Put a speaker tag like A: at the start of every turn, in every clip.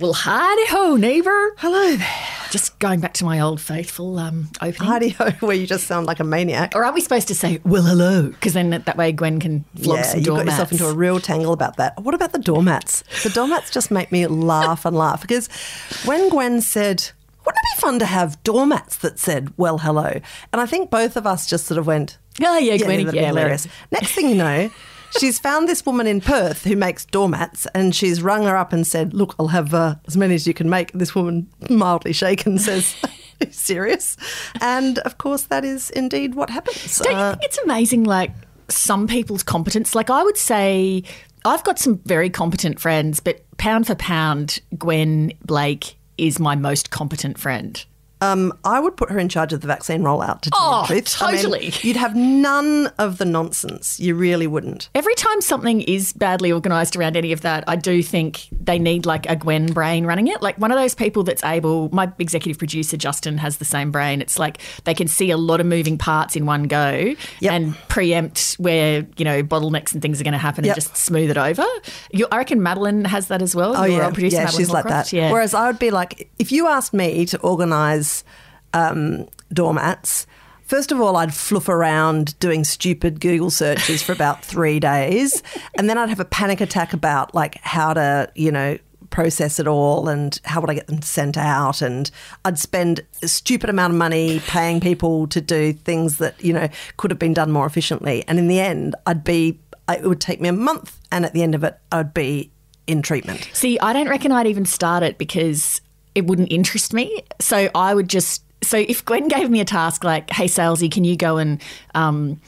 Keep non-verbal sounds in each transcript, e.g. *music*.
A: Well, hidey ho, neighbour.
B: Hello there.
A: Just going back to my old faithful um, opening.
B: Heidi ho, *laughs* where you just sound like a maniac.
A: Or are we supposed to say, well, hello? Because then that way Gwen can flog
B: yeah,
A: some
B: you got yourself into a real tangle about that. What about the doormats? The doormats just make me laugh and laugh because when Gwen said, "Wouldn't it be fun to have doormats that said, well, hello?" and I think both of us just sort of went,
A: Oh, yeah, Gwenny,
B: be
A: yeah,
B: hilarious." Next thing you know. She's found this woman in Perth who makes doormats, and she's rung her up and said, "Look, I'll have uh, as many as you can make." This woman, mildly shaken, says, *laughs* "Serious?" And of course, that is indeed what happens.
A: Don't you
B: Uh,
A: think it's amazing, like some people's competence? Like I would say, I've got some very competent friends, but pound for pound, Gwen Blake is my most competent friend.
B: Um, I would put her in charge of the vaccine rollout. To tell
A: Oh,
B: the truth, I mean,
A: totally.
B: you'd have none of the nonsense. You really wouldn't.
A: Every time something is badly organised around any of that, I do think they need like a Gwen brain running it. Like one of those people that's able, my executive producer, Justin, has the same brain. It's like they can see a lot of moving parts in one go
B: Yep.
A: and preempt where, you know, bottlenecks and things are going to happen
B: Yep.
A: and just smooth it over. You, I reckon Madeline has that as well.
B: Oh yeah, yeah,
A: Madeline
B: she's like that.
A: Yeah.
B: Whereas I would be like, if you asked me to organise um, doormats. First of all, I'd fluff around doing stupid Google searches for about three days, and then I'd have a panic attack about like how to, you know, process it all and how would I get them sent out, and I'd spend a stupid amount of money paying people to do things that you know could have been done more efficiently, and in the end, I'd be it would take me a month, and at the end of it, I'd be in treatment.
A: See, I don't reckon I'd even start it because it wouldn't interest me. So I would just. So if Gwen gave me a task like, "Hey, Salesy, can you go and um,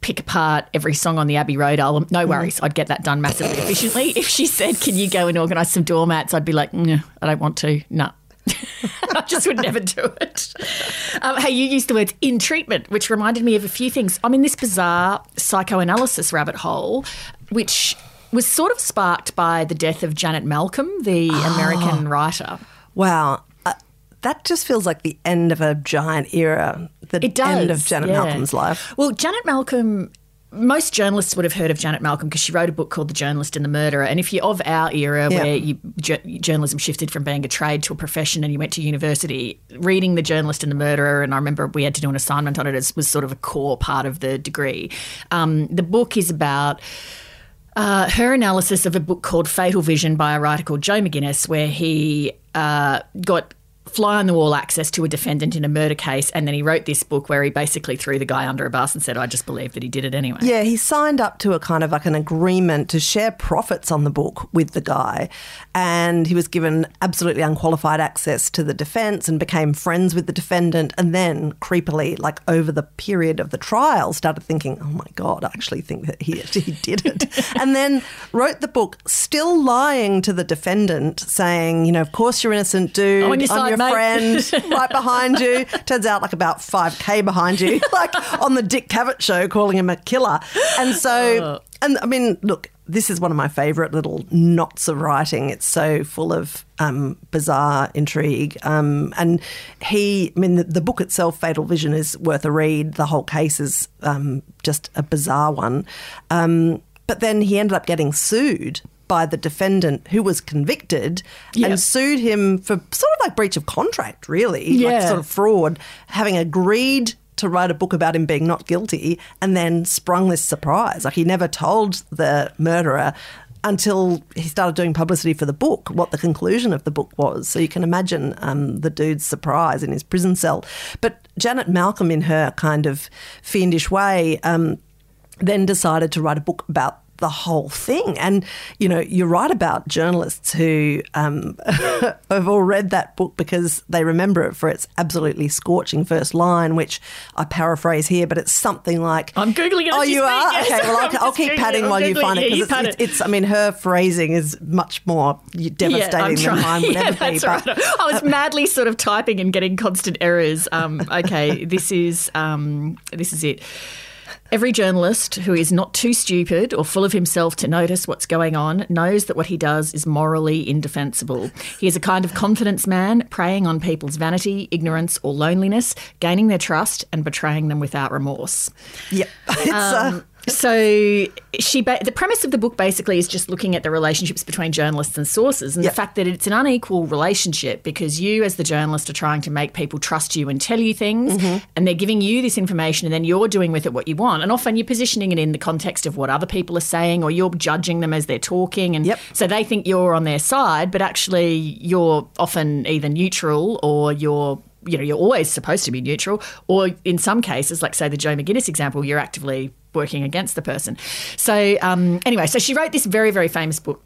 A: pick apart every song on the Abbey Road album?" No worries, I'd get that done massively efficiently. If she said, "Can you go and organise some doormats?" I'd be like, "No, I don't want to. No." *laughs* I just would never do it. Um, hey, you used the words in treatment, which reminded me of a few things. I'm in this bizarre psychoanalysis rabbit hole, which was sort of sparked by the death of Janet Malcolm, the American writer.
B: Wow. Uh, that just feels like the end of a giant era. The
A: It does.
B: end of Janet
A: yeah.
B: Malcolm's life.
A: Well, Janet Malcolm. Most journalists would have heard of Janet Malcolm because she wrote a book called The Journalist and the Murderer. And if you're of our era
B: Yeah.
A: where you, ju- journalism shifted from being a trade to a profession and you went to university, reading The Journalist and the Murderer, and I remember we had to do an assignment on it, as was sort of a core part of the degree. Um, the book is about uh, her analysis of a book called Fatal Vision by a writer called Joe McGinniss, where he uh, got fly on the wall access to a defendant in a murder case, and then he wrote this book where he basically threw the guy under a bus and said, "I just believe that he did it anyway."
B: Yeah, he signed up to a kind of like an agreement to share profits on the book with the guy. And he was given absolutely unqualified access to the defense and became friends with the defendant. And then, creepily, like over the period of the trial, started thinking, oh my God, I actually think that he, *laughs* he did it. *laughs* and then wrote the book, still lying to the defendant, saying, you know, of course you're innocent, dude.
A: Oh, on your mate."
B: friend *laughs* right behind you. Turns out like about 5K behind you, *laughs* like on the Dick Cavett show, calling him a killer. And so, and I mean, look, this is one of my favourite little knots of writing. It's so full of um, bizarre intrigue. Um, and he, I mean, the, the book itself, Fatal Vision, is worth a read. The whole case is um, just a bizarre one. Um, but then he ended up getting sued by the defendant who was convicted
A: Yeah.
B: and sued him for sort of like breach of contract, really, like sort of fraud, having agreed to write a book about him being not guilty and then sprung this surprise. Like he never told the murderer until he started doing publicity for the book what the conclusion of the book was. So you can imagine um, the dude's surprise in his prison cell. But Janet Malcolm, in her kind of fiendish way, um, then decided to write a book about the whole thing. And, you know, you're right about journalists who um, *laughs* have all read that book because they remember it for its absolutely scorching first line, which I paraphrase here, but it's something like
A: I'm Googling it
B: Oh,
A: you
B: you are?
A: yes.
B: Okay, well, *laughs* I'll, I'll keep
A: Googling
B: padding
A: it.
B: While you find
A: it.
B: it
A: Yeah,
B: because it's,
A: it.
B: it's, it's, I mean, her phrasing is much more devastating
A: I'm
B: than
A: trying.
B: mine would *laughs*
A: yeah,
B: ever be.
A: that's
B: but-
A: right. I was madly sort of typing and getting constant errors. Um, okay, this is um, this is it. Every journalist who is not too stupid or full of himself to notice what's going on knows that what he does is morally indefensible. He is a kind of confidence man, preying on people's vanity, ignorance, or loneliness, gaining their trust and betraying them without remorse.
B: Yep. *laughs* It's, uh,
A: So she, ba- the premise of the book basically is just looking at the relationships between journalists and sources, and
B: Yep.
A: the fact that it's an unequal relationship because you, as the journalist, are trying to make people trust you and tell you things,
B: Mm-hmm.
A: and they're giving you this information, and then you're doing with it what you want, and often you're positioning it in the context of what other people are saying, or you're judging them as they're talking, and
B: Yep.
A: so they think you're on their side, but actually you're often either neutral or you're you know you're always supposed to be neutral, or in some cases, like say the Joe McGinniss example, you're actively working against the person. So um, anyway, so she wrote this very very famous book.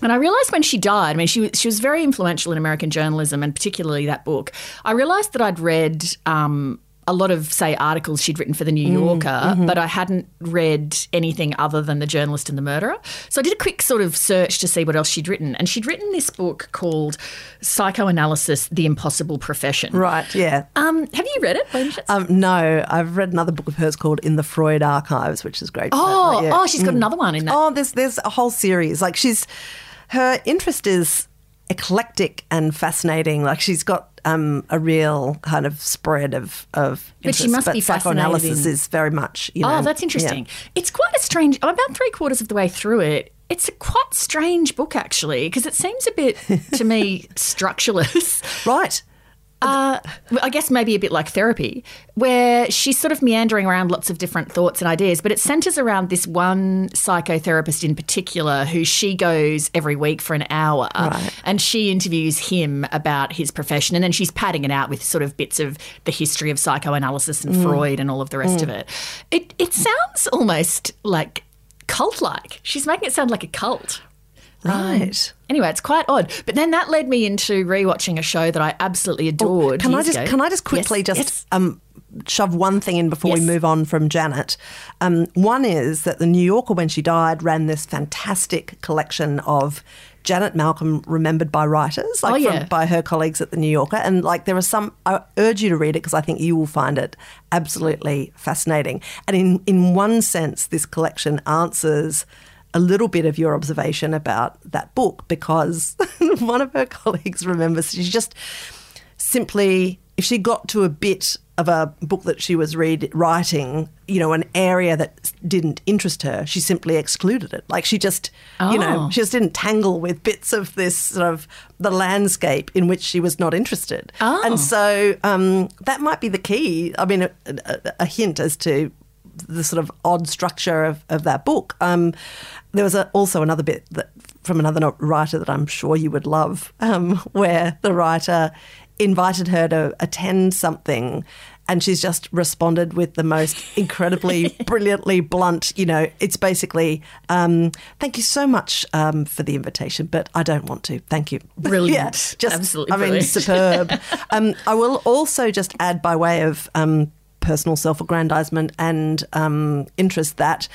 A: And I realized when she died, I mean, she was, she was very influential in American journalism and particularly that book. I realized that I'd read um, a lot of, say, articles she'd written for the New Yorker, but I hadn't read anything other than The Journalist and the Murderer. So I did a quick sort of search to see what else she'd written. And she'd written this book called Psychoanalysis The Impossible Profession.
B: Right, yeah.
A: Um, have you read it? by any chance?
B: Um, no, I've read another book of hers called In the Freud Archives, which is great.
A: oh,
B: yeah.
A: oh, she's got another one in that.
B: Oh, there's there's a whole series. Like she's her interest is eclectic and fascinating. Like she's got um, a real kind of spread of of
A: But she must be
B: psychoanalysis
A: in-
B: is very much. You know,
A: Oh, that's interesting. It's quite a strange. I'm about three quarters of the way through it. It's a quite strange book, actually, because it seems a bit, to me, *laughs* structureless.
B: Right.
A: Uh, I guess maybe a bit like therapy, where she's sort of meandering around lots of different thoughts and ideas, but it centers around this one psychotherapist in particular who she goes every week for an hour
B: Right.
A: and she interviews him about his profession and then she's padding it out with sort of bits of the history of psychoanalysis and Freud and all of the rest of it. It it sounds almost like cult like. She's making it sound like a cult.
B: Right.
A: Anyway, it's quite odd. But then that led me into rewatching a show that I absolutely adored.
B: Can I just
A: ago.
B: can I just quickly
A: Yes,
B: just
A: yes.
B: um, shove one thing in before we move on from Janet? Um, one is that the New Yorker, when she died, ran this fantastic collection of. Janet Malcolm remembered by writers, like
A: Oh, yeah.
B: from, by her colleagues at the New Yorker, and like there are some. I urge you to read it because I think you will find it absolutely fascinating. And in in one sense, this collection answers a little bit of your observation about that book because *laughs* one of her colleagues remembers she just simply if she got to a bit of a book that she was read writing you know an area that didn't interest her she simply excluded it like she just you know
A: Oh.
B: she just didn't tangle with bits of this sort of the landscape in which she was not interested
A: Oh.
B: and so um, that might be the key i mean a, a, a hint as to the sort of odd structure of, of that book. Um, there was a, also another bit that, from another writer that I'm sure you would love, um, *laughs* where the writer invited her to attend something. And she's just responded with the most incredibly *laughs* brilliantly blunt, you know, it's basically, um, thank you so much um, for the invitation, but I don't want to. Thank you. *laughs*
A: Brilliant.
B: yeah, just,
A: Absolutely
B: I mean,
A: brilliant.
B: superb. um, I will also just add, by way of um, personal self aggrandizement and um, interest, that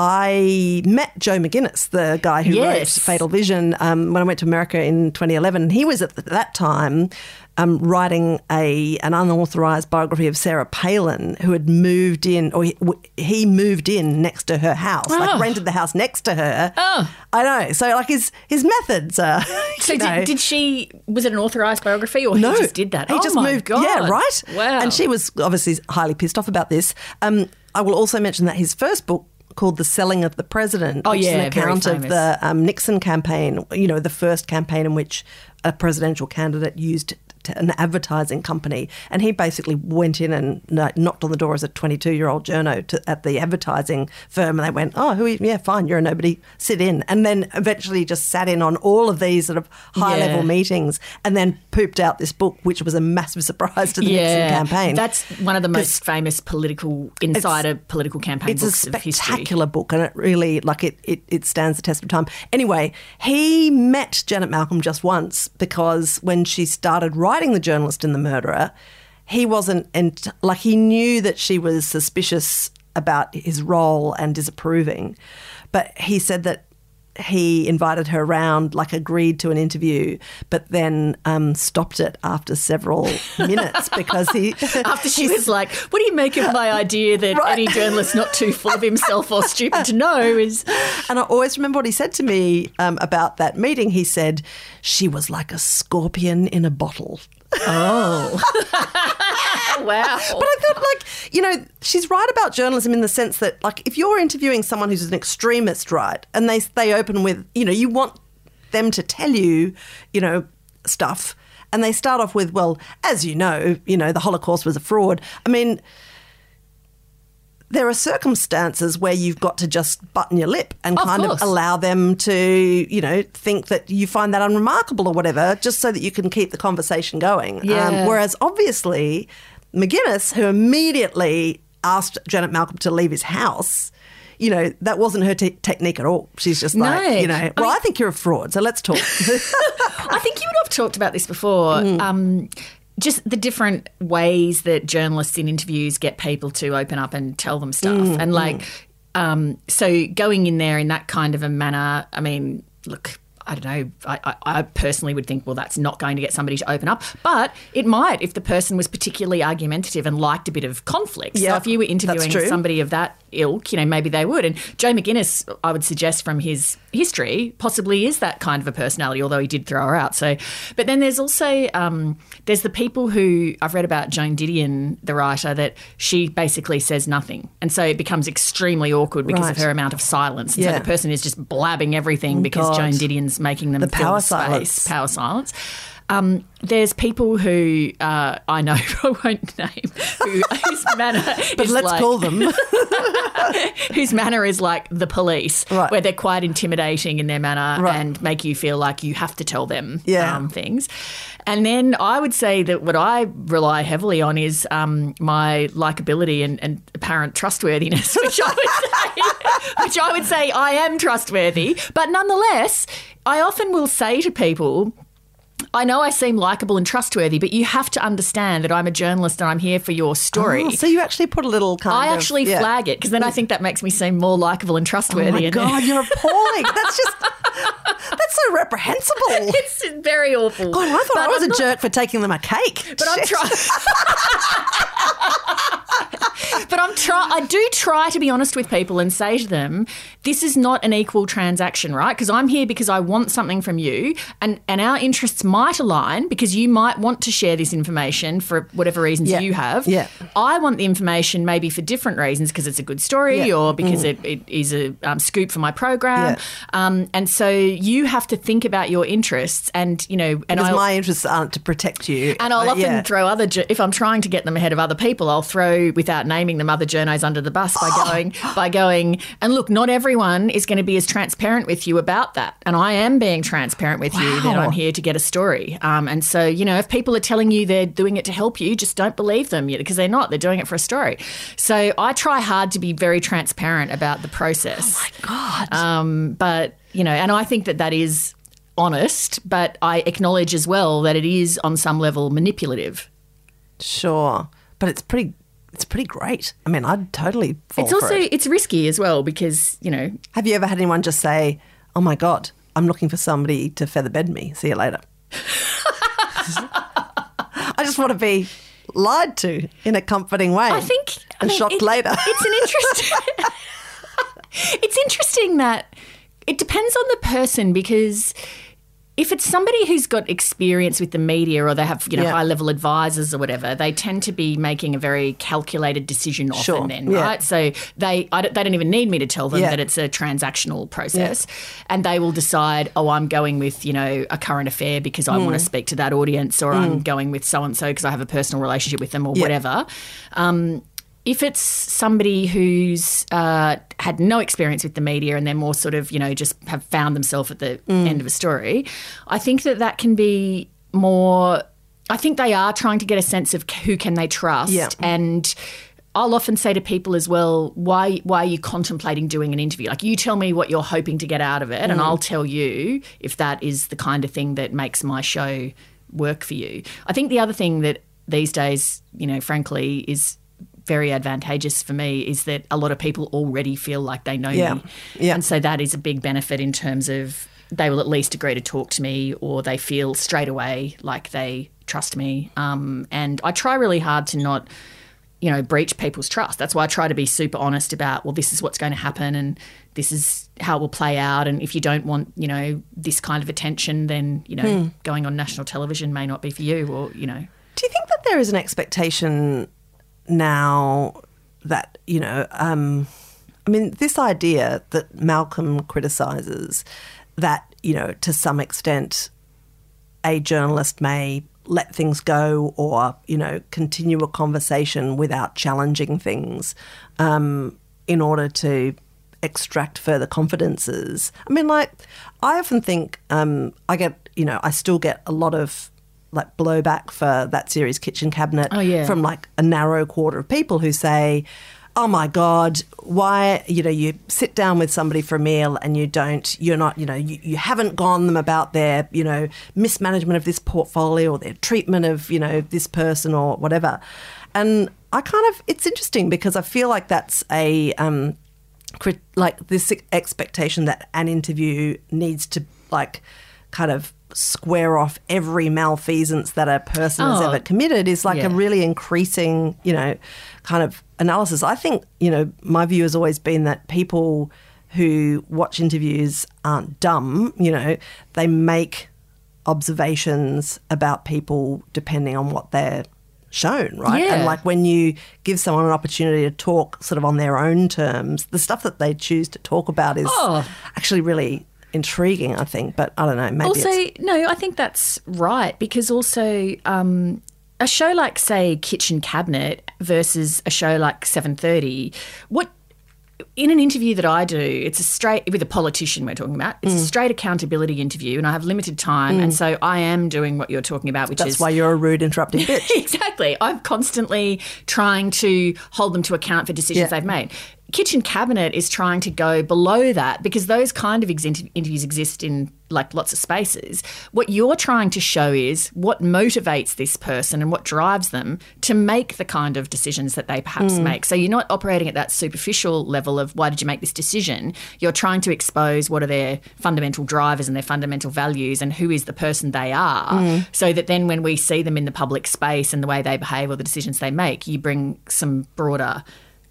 B: I met Joe McGinniss, the guy who
A: Yes.
B: wrote Fatal Vision, um, when I went to America in 2011. He was at that time um, writing a an unauthorized biography of Sarah Palin, who had moved in, or he, he moved in next to her house, like
A: Oh.
B: rented the house next to her.
A: Oh.
B: I know. So, like his his methods are. *laughs*
A: So did, did she? Was it an authorized biography, or
B: no,
A: he just did that?
B: He
A: oh
B: just moved.
A: God.
B: Yeah, right.
A: Wow.
B: And she was obviously highly pissed off about this. Um, I will also mention that his first book called "The Selling of the President,"
A: Oh,
B: which is an account of the um, Nixon campaign. You know, the first campaign in which a presidential candidate used an advertising company, and he basically went in and uh, knocked on the door as a 22 year old journo to, at the advertising firm, and they went, "Oh, who? Are you? Yeah, fine, you're a nobody. Sit in." And then eventually just sat in on all of these sort of high level meetings, and then pooped out this book, which was a massive surprise to the Nixon campaign.
A: That's one of the most famous political insider political campaign
B: it's a spectacular book and it really like it, it it stands the test of time anyway he met janet malcolm just once because when she started writing the journalist and the murderer he wasn't and like he knew that she was suspicious about his role and disapproving but he said that he invited her around, like agreed to an interview, but then um, stopped it after several *laughs* minutes because he *laughs*
A: After she *laughs* was like, "What do you make of my idea that
B: Right.
A: any journalist not too full of himself or stupid to know is?"
B: And I always remember what he said to me um, about that meeting. He said, she was like a scorpion in a bottle.
A: Oh. *laughs* wow.
B: But I thought, like, you know, she's right about journalism in the sense that, like, if you're interviewing someone who's an extremist, right, and they they open with, you know, you want them to tell you, you know, stuff, and they start off with, well, as you know, you know, the Holocaust was a fraud. I mean. There are circumstances where you've got to just button your lip and
A: Of
B: kind
A: course.
B: of allow them to, you know, think that you find that unremarkable or whatever, just so that you can keep the conversation going. Um, whereas obviously, McGinniss, who immediately asked Janet Malcolm to leave his house, you know, that wasn't her te- technique at all. She's just like,
A: No.
B: you know, well, I,
A: mean-
B: think you're a fraud, so let's talk. *laughs*
A: I think you and I've talked about this before.
B: Mm.
A: Um, just the different ways that journalists in interviews get people to open up and tell them stuff.
B: Mm,
A: and like, um, so going in there in that kind of a manner, I mean, look. I don't know. I, I, I personally would think, well, that's not going to get somebody to open up, but it might if the person was particularly argumentative and liked a bit of conflict.
B: Yeah,
A: so if you were interviewing somebody of that ilk, you know, maybe they would. And Joe McGinniss, I would suggest from his history, possibly is that kind of a personality, although he did throw her out. So, but then there's also um, there's the people who I've read about Joan Didion, the writer, that she basically says nothing, and so it becomes extremely awkward because
B: Right.
A: of her amount of silence. And
B: Yeah.
A: so the person is just blabbing everything because
B: God.
A: Joan Didion's making them
B: The power
A: space,
B: silence.
A: power silence. Um, there's people who uh, I know *laughs* I won't name who, whose manner *laughs*
B: but
A: is
B: let's
A: like,
B: call them. *laughs*
A: whose manner is like the police,
B: Right.
A: where they're quite intimidating in their manner
B: Right.
A: and make you feel like you have to tell them
B: Yeah.
A: um, things. And then I would say that what I rely heavily on is um, my likability and, and apparent trustworthiness, which I would say, which I would say I am trustworthy. But nonetheless, I often will say to people. I know I seem likable and trustworthy, but you have to understand that I'm a journalist and I'm here for your story.
B: Oh, so you actually put a little kind
A: I
B: of.
A: actually
B: yeah.
A: flag it because then I think that makes me seem more likable and trustworthy.
B: Oh my God, you're appalling. *laughs* That's just. That's so reprehensible. *laughs*
A: it's very awful.
B: God, I thought
A: But
B: I was
A: I'm
B: a
A: not-
B: jerk for taking them a cake.
A: But I'm trying. *laughs* *laughs* but I'm try. I do try to be honest with people and say to them, "This is not an equal transaction, right? Because I'm here because I want something from you, and and our interests might align because you might want to share this information for whatever reasons
B: Yeah.
A: you have.
B: Yeah.
A: I want the information maybe for different reasons because it's a good story
B: Yeah.
A: or because it, it is a um, scoop for my program.
B: Yeah.
A: Um, and so you have to think about your interests, and you know, and
B: Because my interests aren't to protect you.
A: and I'll
B: Uh,
A: often throw other, if I'm trying to get them ahead of other people, I'll throw, without naming them, other journos under the bus by going, *gasps* by going, and look, not everyone is going to be as transparent with you about that. And I am being transparent with you that
B: Wow.
A: I'm here to get a story. Um, and so, you know, if people are telling you they're doing it to help you, just don't believe them because they're not. They're doing it for a story. So I try hard to be very transparent about the process.
B: Oh my god.
A: Um, but you know, and I think that that is honest, but I acknowledge as well that it is on some level manipulative.
B: Sure, but it's pretty. It's pretty great. I mean, I'd totally fall
A: it's
B: for
A: also
B: it.
A: it's risky as well because you know
B: Have you ever had anyone just say, "Oh my god, I'm looking for somebody to feather bed me. See you later." *laughs* I just want to be lied to in a comforting way.
A: I think I
B: and
A: mean,
B: shocked
A: it-
B: later.
A: It's an interesting. *laughs* *laughs* it's interesting that it depends on the person because if it's somebody who's got experience with the media or they have you know
B: Yeah.
A: high level advisors or whatever, they tend to be making a very calculated decision often.
B: Sure.
A: Then
B: Yeah.
A: right, so they I don't, they don't even need me to tell them
B: Yeah.
A: that it's a transactional process, and they will decide, oh, I'm going with you know a current affair because I
B: Hmm.
A: want to speak to that audience, or I'm going with so and so because I have a personal relationship with them, or whatever. Um, if it's somebody who's uh, had no experience with the media and they're more sort of, you know, just have found themselves at the
B: Mm.
A: end of a story, I think that that can be more. I think they are trying to get a sense of who can they trust,
B: Yeah.
A: and I'll often say to people as well, why why are you contemplating doing an interview? Like you tell me what you're hoping to get out of it,
B: Mm.
A: and I'll tell you if that is the kind of thing that makes my show work for you. I think the other thing that these days, you know, frankly, is very advantageous for me is that a lot of people already feel like they know
B: Yeah.
A: me.
B: Yeah.
A: And so that is a big benefit in terms of they will at least agree to talk to me or they feel straight away like they trust me. Um, and I try really hard to not, you know, breach people's trust. That's why I try to be super honest about, well, this is what's going to happen and this is how it will play out. And if you don't want, you know, this kind of attention, then, you know,
B: Hmm.
A: going on national television may not be for you or, you know.
B: Do you think that there is an expectation now that you know. Um, I mean, this idea that Malcolm criticises that you know to some extent a journalist may let things go or you know continue a conversation without challenging things um, in order to extract further confidences. I mean, like I often think um, I get you know I still get a lot of like blowback for that series Kitchen Cabinet
A: Oh, yeah.
B: from like a narrow quarter of people who say, "Oh my god, why you know you sit down with somebody for a meal and you don't you're not you know you, you haven't gone them about their you know mismanagement of this portfolio or their treatment of you know this person or whatever." And I kind of it's interesting because I feel like that's a um, crit- like this expectation that an interview needs to like kind of square off every malfeasance that a person has
A: Oh,
B: ever committed is like
A: yeah.
B: a really increasing, you know, kind of analysis. I think, you know, my view has always been that people who watch interviews aren't dumb, you know, they make observations about people depending on what they're shown, right?
A: Yeah.
B: And like when you give someone an opportunity to talk sort of on their own terms, the stuff that they choose to talk about is
A: Oh.
B: actually really intriguing, I think. But I don't know, maybe
A: also,
B: it's,
A: no, I think that's right because also um, a show like, say, Kitchen Cabinet versus a show like Seven Thirty, what in an interview that I do, it's a straight with a politician we're talking about.
B: Mm.
A: It's a straight accountability interview, and I have limited time, and so I am doing what you're talking about, which
B: that's
A: is
B: why you're a rude interrupting *laughs* bitch.
A: exactly. I'm constantly trying to hold them to account for decisions
B: Yeah.
A: they've made. Kitchen Cabinet is trying to go below that because those kind of ex- interviews exist in like lots of spaces. What you're trying to show is what motivates this person and what drives them to make the kind of decisions that they perhaps mm. make. So you're not operating at that superficial level of why did you make this decision? You're trying to expose what are their fundamental drivers and their fundamental values and who is the person they are mm. so that then when we see them in the public space and the way they behave or the decisions they make, you bring some broader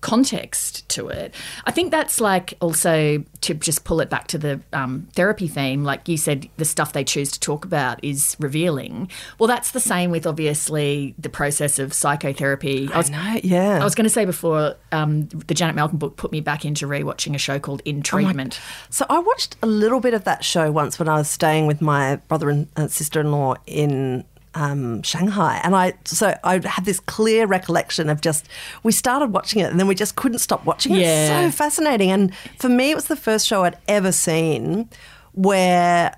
A: context to it. I think that's like also to just pull it back to the um, therapy theme, like you said, the stuff they choose to talk about is revealing. Well, that's the same with obviously the process of psychotherapy. I was,
B: no, yeah.
A: I was going to say before, um, the Janet Malcolm book put me back into rewatching a show called
B: Oh
A: In Treatment.
B: So I watched a little bit of that show once when I was staying with my brother and uh, sister-in-law in um, Shanghai, and I so I had this clear recollection of just we started watching it and then we just couldn't stop watching it.
A: Yeah.
B: It's so fascinating, and for me, it was the first show I'd ever seen where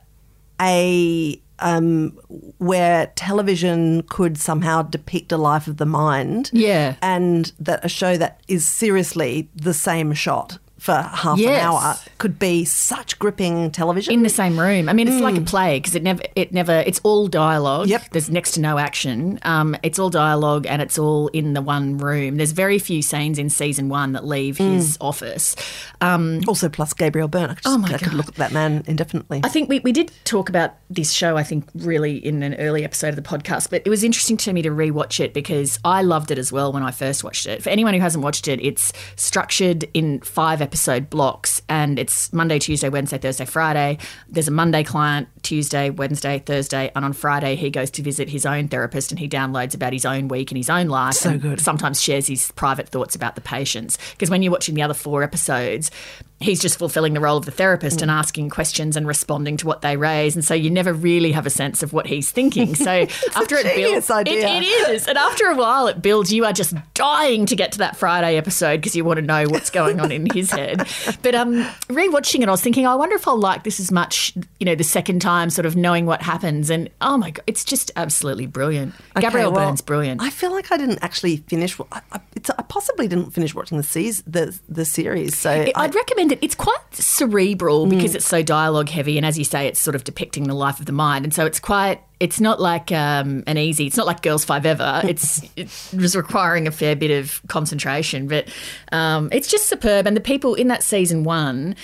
B: a um, where television could somehow depict a life of the mind.
A: Yeah.
B: and that a show that is seriously the same shot for half
A: Yes.
B: an hour could be such gripping television.
A: in the same room. I mean, it's like a play because it never, it never, it's all dialogue.
B: Mm. Yep.
A: There's next to no action. Um, it's all dialogue and it's all in the one room. There's very few scenes in season one that leave his office. Um,
B: also, plus Gabriel Byrne. I just,
A: Oh my
B: I could look at that man indefinitely.
A: I think we, we did talk about this show, I think, really in an early episode of the podcast, but it was interesting to me to rewatch it because I loved it as well when I first watched it. For anyone who hasn't watched it, it's structured in five episode blocks and it's Monday, Tuesday, Wednesday, Thursday, Friday. There's a Monday client, Tuesday, Wednesday, Thursday, and on Friday he goes to visit his own therapist and he downloads about his own week and his own life.
B: So good.
A: Sometimes shares his private thoughts about the patients. Because when you're watching the other four episodes, he's just fulfilling the role of the therapist
B: Mm.
A: and asking questions and responding to what they raise. And so you never really have a sense of what he's thinking. So *laughs* after it builds,
B: idea.
A: It, it is. And after a while, it builds. You are just dying to get to that Friday episode because you want to know what's going on in his head. *laughs* But um, rewatching it, I was thinking, I wonder if I'll like this as much, you know, the second time, sort of knowing what happens. And oh my god, it's just absolutely brilliant.
B: Okay,
A: Gabriel
B: well,
A: Byrne's brilliant.
B: I feel like I didn't actually finish. I, I, it's, I possibly didn't finish watching the seas, the the series. So I,
A: I'd recommend it. It's quite cerebral because it's so dialogue heavy, and as you say, it's sort of depicting the life of the mind, and so it's quite. It's not like um, an easy. It's not like Girls5eva. *laughs* It's it was requiring a fair bit of concentration, but um, it's just superb. And the people in that season one,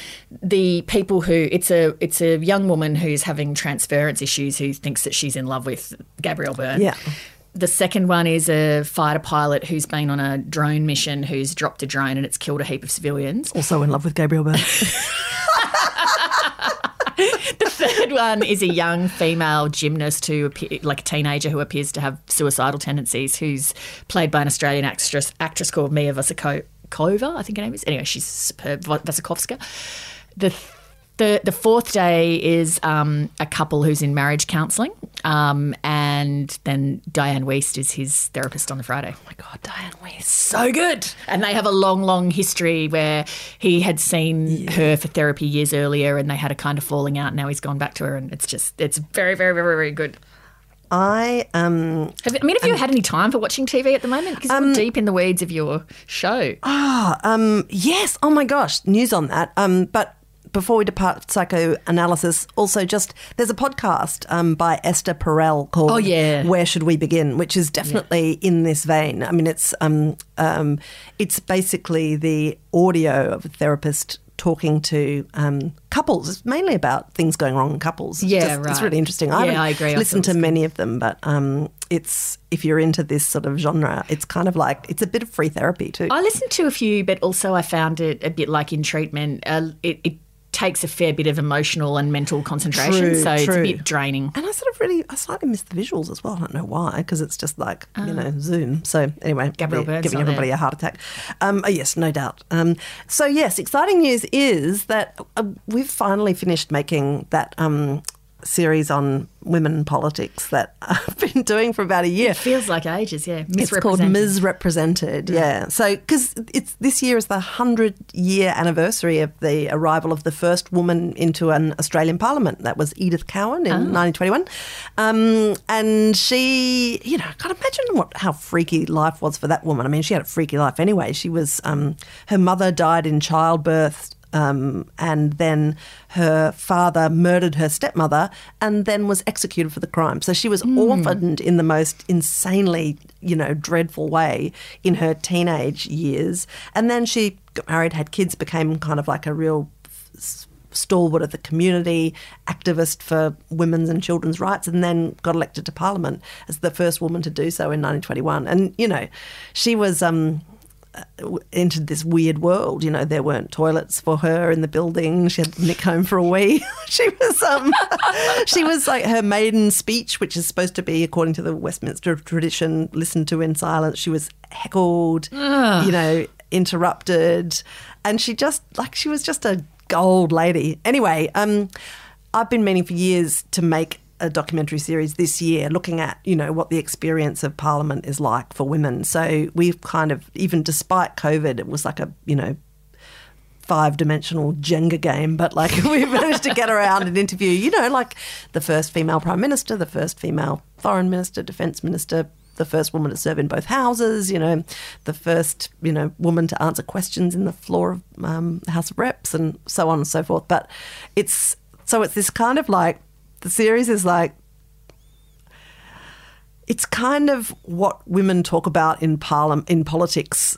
A: the people who it's a it's a young woman who's having transference issues who thinks that she's in love with Gabriel Byrne.
B: Yeah.
A: The second one is a fighter pilot who's been on a drone mission who's dropped a drone and it's killed a heap of civilians.
B: also in love with Gabriel Byrne. *laughs* *laughs*
A: The third one is a young female gymnast who, like a teenager, who appears to have suicidal tendencies, who's played by an Australian actress actress called Mia Vasikova, I think her name is. Anyway, she's superb. Wasikowska. The the the fourth day is um, a couple who's in marriage counselling, um, and then Dianne Wiest is his therapist on the Friday.
B: Oh my God, Dianne Wiest.
A: So good, and they have a long, long history where he had seen her for therapy years earlier, and they had a kind of falling out. Now he's gone back to her, and it's just it's very, very, very, very good.
B: I um
A: Have, I mean, have you had any time for watching TV at the moment? Because you're deep in the weeds of your show.
B: um yes, oh my gosh, news on that. Um but before we depart psychoanalysis, also just there's a podcast um, by Esther Perel called
A: Oh, yeah.
B: Where Should We Begin, which is definitely in this vein. I mean, it's um, um, it's basically the audio of a therapist talking to um, couples. It's mainly about things going wrong in couples.
A: Yeah,
B: just- It's really interesting.
A: Yeah, I agree. I
B: listened to many of them, but um, it's if you're into this sort of genre, it's kind of like it's a bit of free therapy too.
A: I listened to a few, but also I found it a bit like in treatment. Uh, it, it takes a fair bit of emotional and mental concentration,
B: True,
A: so it's a bit draining.
B: And I sort of really, I slightly miss the visuals as well. I don't know why, because it's just like, you know, Zoom. So anyway,
A: Ah.
B: Giving everybody
A: there.
B: a heart attack. Um, oh, yes, no doubt. Um, so yes, exciting news is that uh, we've finally finished making that um, series on women politics that *laughs* I've been doing for about a year.
A: It feels like ages, yeah.
B: It's called
A: Misrepresented.
B: Misrepresented, yeah. So, because it's this year is the hundred year anniversary of the arrival of the first woman into an Australian Parliament. That was Edith Cowan in 1921, um, and she, you know, I can't imagine what how freaky life was for that woman. I mean, she had a freaky life anyway. She was um, her mother died in childbirth. Um, and then her father murdered her stepmother and then was executed for the crime. So she was orphaned in the most insanely, you know, dreadful way in her teenage years. And then she got married, had kids, became kind of like a real stalwart of the community, activist for women's and children's rights, and then got elected to parliament as the first woman to do so in 1921. And, you know, she was. Um, entered this weird world. You know, there weren't toilets for her in the building. She had to nick home for a wee. *laughs* she was um, *laughs* she was like her maiden speech, which is supposed to be, according to the Westminster tradition, listened to in silence. She was heckled, you know, interrupted, and she just like she was just a gold lady. Anyway, um, I've been meaning for years to make a documentary series this year looking at you know what the experience of parliament is like for women so we've kind of even despite covid it was like a you know five dimensional jenga game but like *laughs* we managed to get around and interview you know like the first female prime minister the first female foreign minister defense minister the first woman to serve in both houses, you know, the first, you know, woman to answer questions in the floor of um, House of Reps, and so on and so forth. But it's so it's this kind of like the series is like it's kind of what women talk about in parliament in politics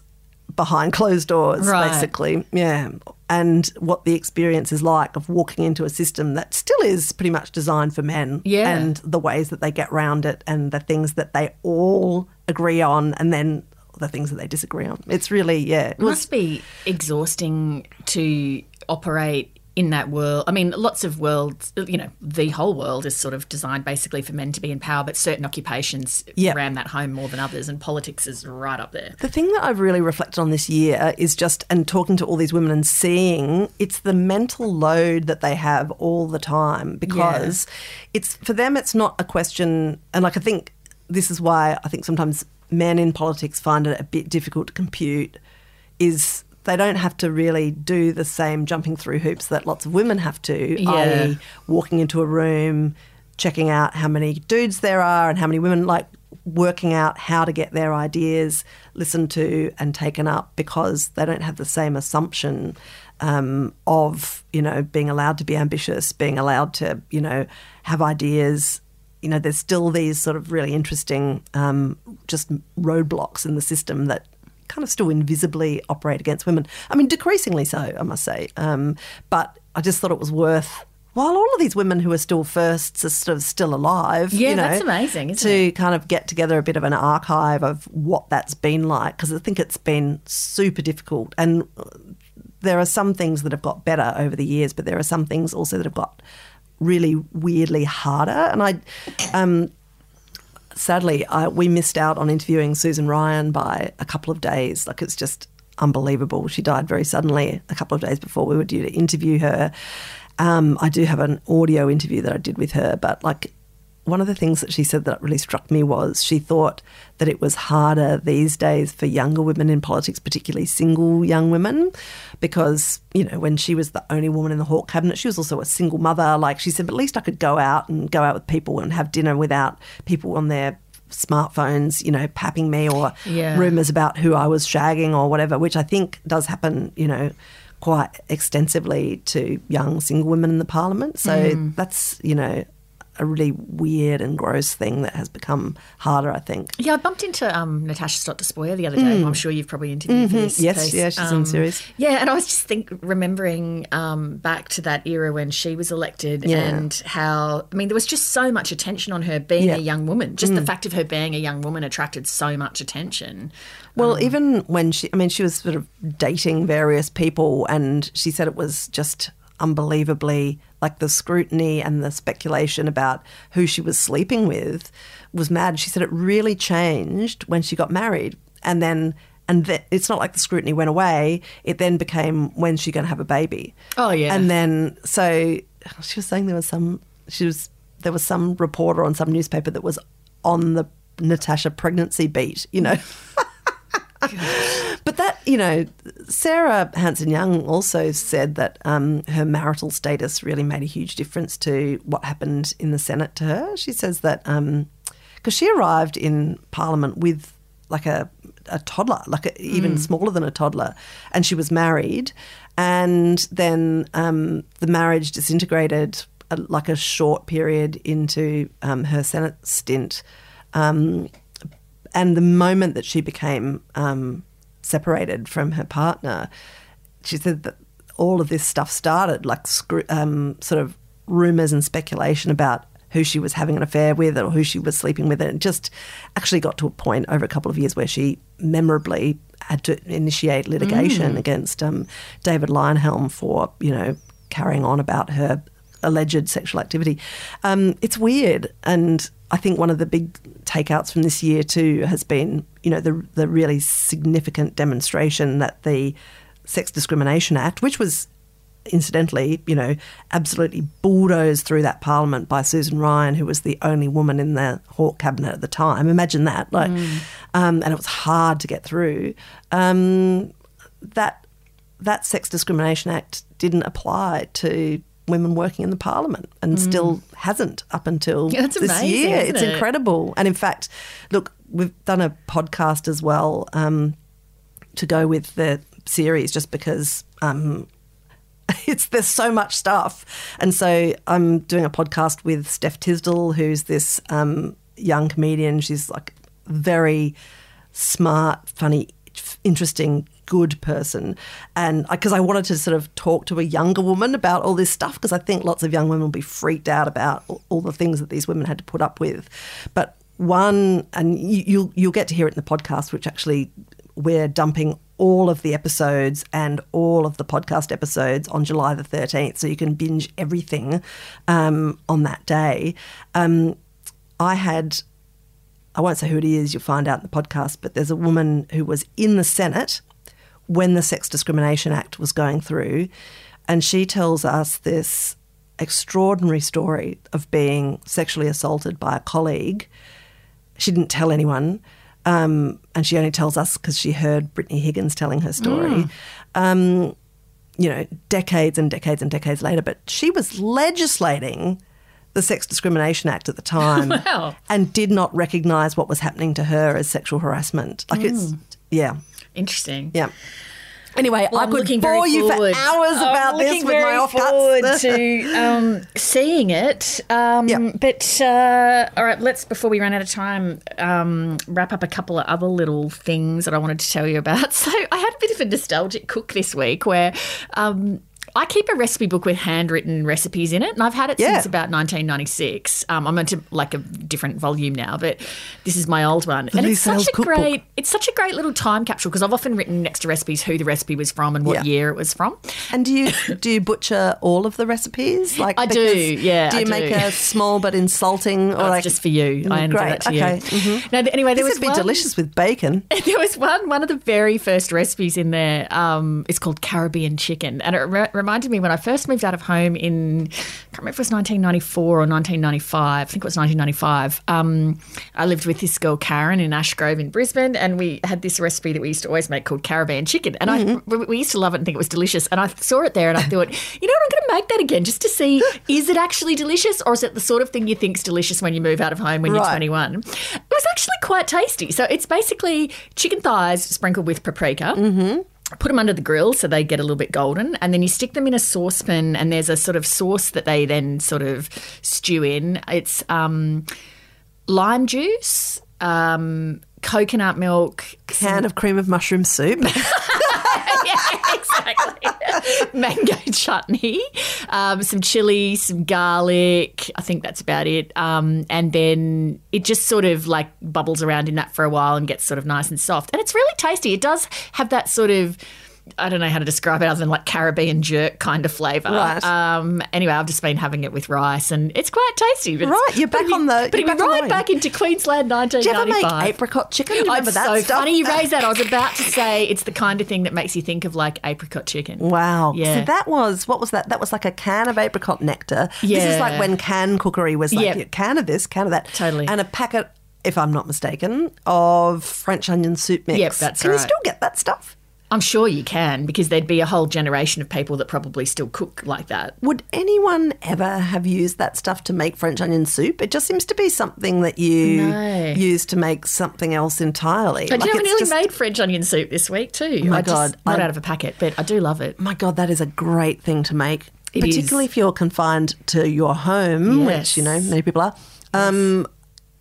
B: behind closed doors
A: Right.
B: basically yeah and what the experience is like of walking into a system that still is pretty much designed for men
A: Yeah.
B: and the ways that they get around it and the things that they all agree on and then the things that they disagree on it's really yeah it
A: It must be exhausting to operate in that world. I mean, lots of worlds, you know, the whole world is sort of designed basically for men to be in power, but certain occupations
B: Yeah.
A: ram that home more than others, and politics is right up there.
B: The thing that I've really reflected on this year is just, and talking to all these women and seeing, it's the mental load that they have all the time because it's for them, it's not a question. And like, I think this is why I think sometimes men in politics find it a bit difficult to compute is they don't have to really do the same jumping through hoops that lots of women have to,
A: Yeah.
B: i.e., walking into a room, checking out how many dudes there are and how many women, like working out how to get their ideas listened to and taken up because they don't have the same assumption um, of, you know, being allowed to be ambitious, being allowed to, you know, have ideas. You know, there's still these sort of really interesting um, just roadblocks in the system that kind of still invisibly operate against women. I mean, decreasingly so, I must say. Um, but I just thought it was worth. While all of these women who are still firsts are sort of still alive,
A: Yeah,
B: you know,
A: that's amazing, isn't
B: to kind of get together a bit of an archive of what that's been like, because I think it's been super difficult. And there are some things that have got better over the years, but there are some things also that have got really weirdly harder. And I, um, sadly, I, we missed out on interviewing Susan Ryan by a couple of days. Like it's just unbelievable. She died very suddenly a couple of days before we were due to interview her. Um, I do have an audio interview that I did with her, but like one of the things that she said that really struck me was she thought that it was harder these days for younger women in politics, particularly single young women, because, you know, when she was the only woman in the Hawke cabinet, she was also a single mother. Like she said, but at least I could go out and go out with people and have dinner without people on their smartphones, you know, papping me or
A: Yeah.
B: rumours about who I was shagging or whatever, which I think does happen, you know, quite extensively to young single women in the parliament. So mm. that's, you know, a really weird and gross thing that has become harder, I think.
A: Yeah, I bumped into um, Natasha Stott Despoja the other day. I'm sure you've probably interviewed for this.
B: Mm. Mm-hmm. Yes,
A: piece.
B: yeah, she's in the series.
A: Yeah, and I was just think remembering um, back to that era when she was elected
B: Yeah.
A: and how I mean there was just so much attention on her being
B: Yeah. Mm.
A: a young woman. Just the fact of her being a young woman attracted so much attention.
B: Well, even when she, I mean, she was sort of dating various people, and she said it was just unbelievably like the scrutiny and the speculation about who she was sleeping with was mad. She said it really changed when she got married, and then. And th- it's not like the scrutiny went away. It then became when's she going to have a baby?
A: Oh, yeah.
B: And then so she was saying there was some she was there was some reporter on some newspaper that was on the Natasha pregnancy beat. You know. *laughs* *laughs* But that, you know, Sarah Hanson Young also said that um, her marital status really made a huge difference to what happened in the Senate to her. She says that because she arrived in Parliament with like a, a toddler, like a, even smaller than a toddler, and she was married, and then um, the marriage disintegrated uh, like a short period into um, her Senate stint. Um, and the moment that she became um, separated from her partner, she said that all of this stuff started, like um, sort of rumors and speculation about who she was having an affair with or who she was sleeping with. And it just actually got to a point over a couple of years where she memorably had to initiate litigation against um, David Leyonhjelm for, you know, carrying on about her alleged sexual activity. Um, it's weird, and I think one of the big takeouts from this year too has been, you know, the the really significant demonstration that the Sex Discrimination Act, which was incidentally, you know, absolutely bulldozed through that parliament by Susan Ryan, who was the only woman in the Hawke cabinet at the time. Imagine that, like, um, and it was hard to get through. Um, that that Sex Discrimination Act didn't apply to women working in the parliament and still hasn't up until
A: Yeah,
B: this
A: amazing,
B: year. It's
A: it?
B: incredible. And in fact, look, we've done a podcast as well um, to go with the series just because um, *laughs* it's there's so much stuff. And so I'm doing a podcast with Steph Tisdell, who's this um, young comedian. She's like very smart, funny, interesting, good person. And because I wanted to sort of talk to a younger woman about all this stuff, because I think lots of young women will be freaked out about all, all the things that these women had to put up with. But one, and you, you'll you'll get to hear it in the podcast, which actually we're dumping all of the episodes and all of the podcast episodes on July the 13th, so you can binge everything um, on that day. Um, I had I won't say who it is, you'll find out in the podcast, but there's a woman who was in the Senate when the Sex Discrimination Act was going through, and she tells us this extraordinary story of being sexually assaulted by a colleague. She didn't tell anyone, um, and she only tells us because she heard Brittany Higgins telling her story. Um, you know, decades and decades and decades later, but she was legislating the Sex Discrimination Act at the *laughs* time
A: Wow.
B: and did not recognise what was happening to her as sexual harassment. Like it's, yeah,
A: Interesting.
B: yeah. Anyway,
A: Well,
B: I
A: I'm
B: could
A: looking
B: bore you
A: forward.
B: for hours
A: I'm
B: about this
A: looking
B: with my offcuts.
A: forward *laughs* to um, seeing it. Um,
B: Yep.
A: But uh, all right, let's before we run out of time, um, wrap up a couple of other little things that I wanted to tell you about. *laughs* So I had a bit of a nostalgic cook this week where. Um, I keep a recipe book with handwritten recipes in it, and I've had it
B: Yeah.
A: since about 1996. Um, I'm into like a different volume now, but this is my old one, and
B: Lee
A: it's such a
B: cookbook.
A: great, it's such a great little time capsule because I've often written next to recipes who the recipe was from and what
B: Yeah.
A: year it was from.
B: And do you do you butcher all of the recipes? Like
A: I do, yeah,
B: Do
A: I
B: you make
A: do.
B: a small but insulting or
A: Oh,
B: like
A: it's just for you. I do
B: great,
A: that to
B: okay,
A: you. No, anyway, there
B: This
A: was
B: would be
A: one,
B: delicious with bacon. *laughs*
A: There was one. One of the very first recipes in there um, is called Caribbean chicken, and it re- reminded me when I first moved out of home in I can't remember if it was 1994 or 1995. I think it was 1995. Um, I lived with this girl Karen in Ashgrove in Brisbane, and we had this recipe that we used to always make called caravan chicken, and I we- used to love it and think it was delicious. And I saw it there, and I thought, *laughs* you know what, I'm going to make that again just to see is it actually delicious, or is it the sort of thing you think's delicious when you move out of home when you're 21? It was actually quite tasty. So it's basically chicken thighs sprinkled with paprika. Mm-hmm. Put them under the grill so they get a little bit golden, and then you stick them in a saucepan. And there's a sort of sauce that they then sort of stew in. It's um, lime juice, um, coconut milk,
B: Can of cream of mushroom soup. *laughs*
A: yeah, exactly. *laughs* Mango chutney, um, some chili, some garlic. I think that's about it. Um, and then it just sort of like bubbles around in that for a while and gets sort of nice and soft. And it's really tasty. It does have that sort of. I don't know how to describe it other than like Caribbean jerk kind of flavour.
B: Right.
A: Um, anyway, I've just been having it with rice and it's quite tasty. But
B: Right, you're back on the-
A: But
B: you're back
A: right back into Queensland
B: Do you ever
A: 1995.
B: make apricot chicken? You
A: Oh,
B: remember that
A: so
B: stuff?
A: funny you raise that. I was *laughs* about to say it's the kind of thing that makes you think of like apricot chicken.
B: Wow.
A: Yeah.
B: So that was what was that? That was like a can of apricot nectar. Yeah. This is like when can cookery was like
A: Yep.
B: a can of this, can of that.
A: Totally.
B: And a packet, if I'm not mistaken, of French onion soup mix.
A: Yep, that's
B: Can you still get that stuff?
A: I'm sure you can because there'd be a whole generation of people that probably still cook like that.
B: Would anyone ever have used that stuff to make French onion soup? It just seems to be something that you
A: No.
B: use to make something else entirely.
A: But
B: Like,
A: you know, I nearly
B: just-
A: made French onion soup this week too.
B: my
A: I just,
B: God,
A: not
B: I-
A: out of a packet, but I do love it.
B: My God, that is a great thing to make,
A: It
B: particularly
A: is.
B: if you're confined to your home,
A: Yes.
B: which you know many people are. Um,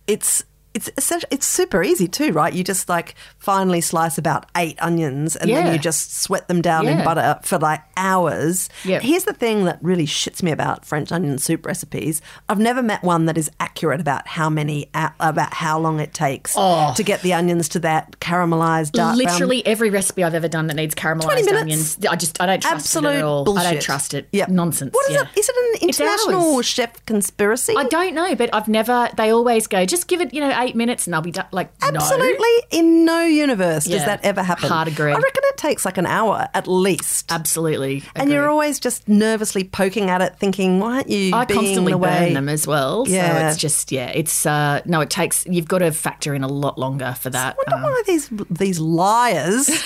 B: It's it's essentially, it's super easy too, right? You just like finely slice about eight onions and then you just sweat them down in butter for like hours.
A: Yep.
B: Here's the thing that really shits me about French onion soup recipes. I've never met one that is accurate about how many uh, about how long it takes
A: Oh.
B: to get the onions to that caramelized dark brown.
A: Literally every recipe I've ever done that needs caramelized onions, I just I don't trust
B: Absolute
A: it at all.
B: bullshit.
A: I don't trust it.
B: Yep.
A: Nonsense.
B: What is
A: yeah.
B: it? Is it an international chef conspiracy?
A: I don't know, but I've never. They always go, just give it, you know, eight minutes and they'll be done. Like, no.
B: Absolutely, in no universe does that ever happen.
A: Hard agree.
B: I reckon it takes like an hour at least.
A: Absolutely.
B: and you're always just nervously poking at it, thinking, "Why aren't you?"
A: I
B: being
A: constantly
B: the way?
A: burn them as well. So
B: Yeah.
A: it's just, yeah, it's, uh, no, it takes, you've got to factor in a lot longer for that.
B: I wonder
A: Um,
B: why these these liars. *laughs*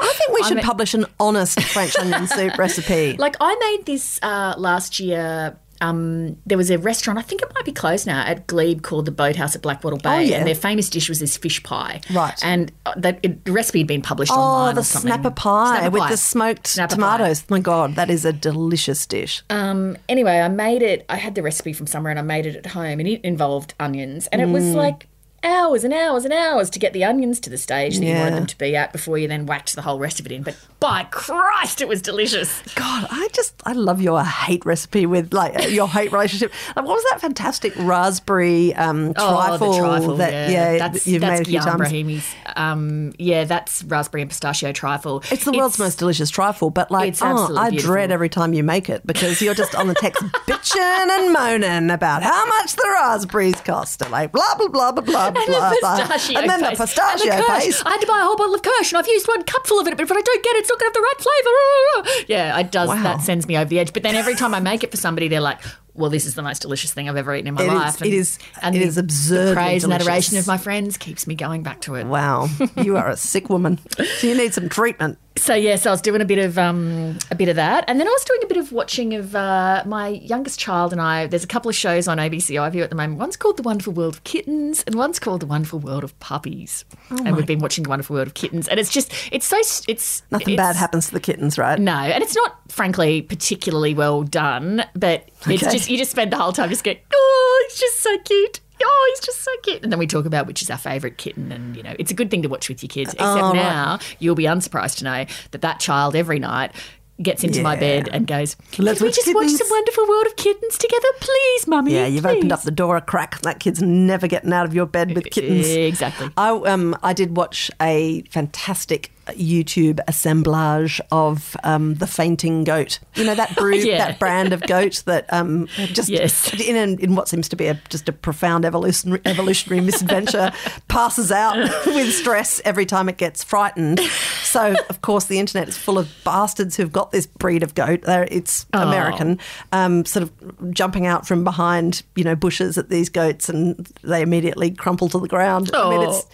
B: I think we should
A: mean-
B: publish an honest French onion soup recipe. *laughs*
A: Like I made this uh, last year. Um, there was a restaurant, I think it might be closed now, at Glebe called the Boathouse at Blackwattle Bay,
B: Oh, yeah.
A: and their famous dish was this fish pie.
B: Right.
A: and uh, that, it, the recipe had been published
B: Oh,
A: online.
B: the
A: or something.
B: snapper pie
A: Snapper
B: with
A: pie.
B: the smoked
A: Snapper pie.
B: tomatoes. My God, that is a delicious dish.
A: Um, anyway, I made it. I had the recipe from somewhere, and I made it at home, and it involved onions, and it was
B: Mm.
A: like hours and hours and hours to get the onions to the stage that you wanted them to be at before you then whacked the whole rest of it in. But by Christ, it was delicious.
B: God, I just I love your hate recipe with like your hate relationship. Like, what was that fantastic raspberry um, trifle,
A: Oh, the trifle,
B: that
A: yeah,
B: yeah,
A: that's,
B: you've
A: that's
B: made a few times?
A: Um, yeah, that's raspberry and pistachio trifle.
B: It's the world's most delicious trifle, but like,
A: It's
B: oh, I
A: beautiful.
B: dread every time you make it because you're just on the text *laughs* bitching and moaning about how much the raspberries cost. And like blah blah blah blah blah blah,
A: the
B: blah.
A: pistachio
B: and then the pistachio
A: And the kirsch.
B: paste.
A: I had to buy a whole bottle of kirsch, and I've used one cupful of it. But if I don't get it, it's not going to have the right flavour. *laughs* Yeah, it does.
B: Wow.
A: That sends me over the edge. But then every time I make it for somebody, they're like, "Well, this is the most delicious thing I've ever eaten in my
B: It is-
A: life."
B: it is- it
A: the-
B: is absurdly
A: The praise and adoration of my friends keeps me going back to it.
B: Wow, *laughs* you are a sick woman. So you need some treatment.
A: So yes, I was doing a bit of um, a bit of that, and then I was doing a bit of watching of uh, my youngest child and I. There's a couple of shows on ABC iView at the moment. One's called The Wonderful World of Kittens, and one's called The Wonderful World of Puppies. and we've been watching The Wonderful World of Kittens, and it's just it's so it's
B: Nothing
A: it's-
B: bad happens to the kittens, right?
A: No, and it's not frankly particularly well done, but it's
B: Okay.
A: Just you just spend the whole time just going, oh, he's just so cute. Oh, he's just so cute. And then we talk about which is our favourite kitten. And, you know, it's a good thing to watch with your kids. Except
B: Oh, right.
A: now, you'll be unsurprised to know that that child every night gets into my bed and goes,
B: Let's
A: Can we
B: watch
A: just watch
B: kittens."
A: some wonderful world of kittens together, please, mummy?
B: Yeah, you've opened up the door a crack. That kid's never getting out of your bed with kittens.
A: Exactly.
B: I um I did watch a fantastic YouTube assemblage of um, the fainting goat. You know that *laughs* breed,
A: Yeah.
B: that brand of goat that um just
A: Yes.
B: in in what seems to be a, just a profound evolution, evolutionary misadventure *laughs* passes out with stress every time it gets frightened. So of course the internet is full of bastards who've got this breed of goat. They're, it's
A: Oh.
B: American, um, sort of jumping out from behind you know bushes at these goats, and they immediately crumple to the ground. I mean,
A: Oh.
B: it's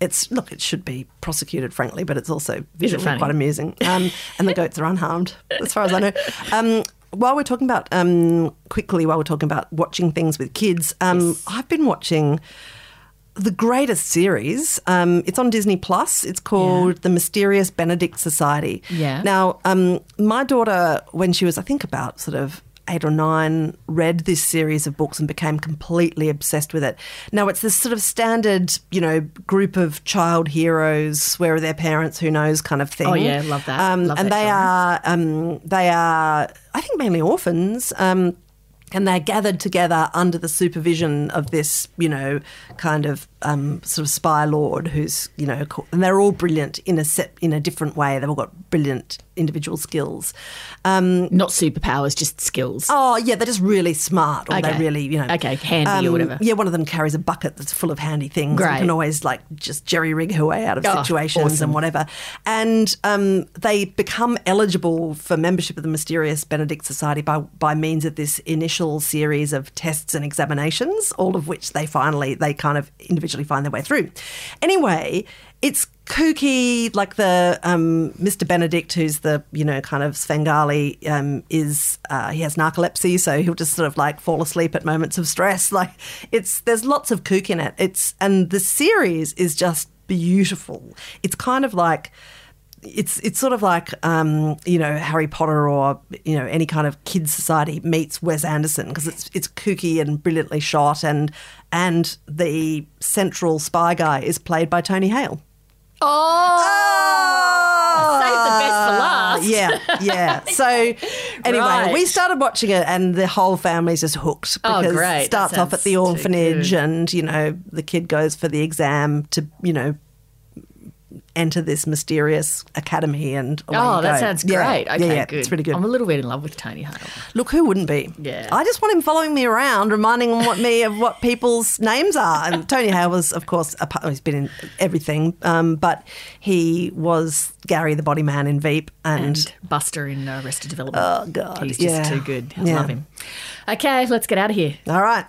B: it's look, it should be prosecuted, frankly, but it's also visually
A: funny?
B: quite amusing. Um, and the goats are unharmed, as far as I know. *laughs* Um, while we're talking about um, quickly, while we're talking about watching things with kids, um, I've been watching the greatest series. Um, it's on Disney Plus. It's called The Mysterious Benedict Society.
A: Yeah.
B: Now, um, my daughter, when she was, I think, about sort of eight or nine, read this series of books and became completely obsessed with it. Now, it's this sort of standard, you know, group of child heroes. Where are their parents? Who knows? Kind of thing.
A: Oh, yeah, love that.
B: Um,
A: Love
B: and
A: that
B: they
A: genre.
B: are, um, they are, I think, mainly orphans. Um, and they're gathered together under the supervision of this, you know, kind of um, sort of spy lord who's, you know, and they're all brilliant in a set in a different way. They've all got brilliant individual skills. Um,
A: Not superpowers, just skills.
B: oh yeah, they're just really smart, or
A: Okay.
B: they really, you know, um,
A: Okay, handy or whatever.
B: Yeah, one of them carries a bucket that's full of handy things. and can always like just jerry rig her way out of
A: Oh,
B: situations
A: awesome.
B: and whatever. And um, they become eligible for membership of the Mysterious Benedict Society by by means of this initial series of tests and examinations, all of which they finally they kind of individually find their way through. Anyway, it's kooky like the um, Mr. Benedict, who's the you know kind of Svengali, um, is uh, he has narcolepsy, so he'll just sort of like fall asleep at moments of stress. *laughs* Like it's there's lots of kook in it. It's and the series is just beautiful. It's kind of like it's it's sort of like um, you know Harry Potter or you know any kind of kids society meets Wes Anderson because it's it's kooky and brilliantly shot and and the central spy guy is played by Tony Hale.
A: Oh! Save the best for last.
B: Yeah, *laughs* yeah. So anyway,
A: Right.
B: we started watching it, and the whole family's just hooked
A: Oh,
B: because
A: great.
B: it starts off at the orphanage, and you know the kid goes for the exam to you know enter this mysterious academy, and
A: Oh, that
B: go.
A: sounds great.
B: yeah,
A: Okay,
B: yeah,
A: good.
B: It's pretty good.
A: I'm a little bit in love with Tony Hale.
B: Look, who wouldn't be?
A: Yeah.
B: I just want him following me around, reminding what me of what people's names are. And Tony Hale was, of course, a, part- he's been in everything, um, but he was Gary the Body Man in Veep, and,
A: And Buster in Arrested Development.
B: Oh, God,
A: He's just
B: yeah.
A: too good. I
B: Yeah.
A: love him. Okay, let's get out of here.
B: all right.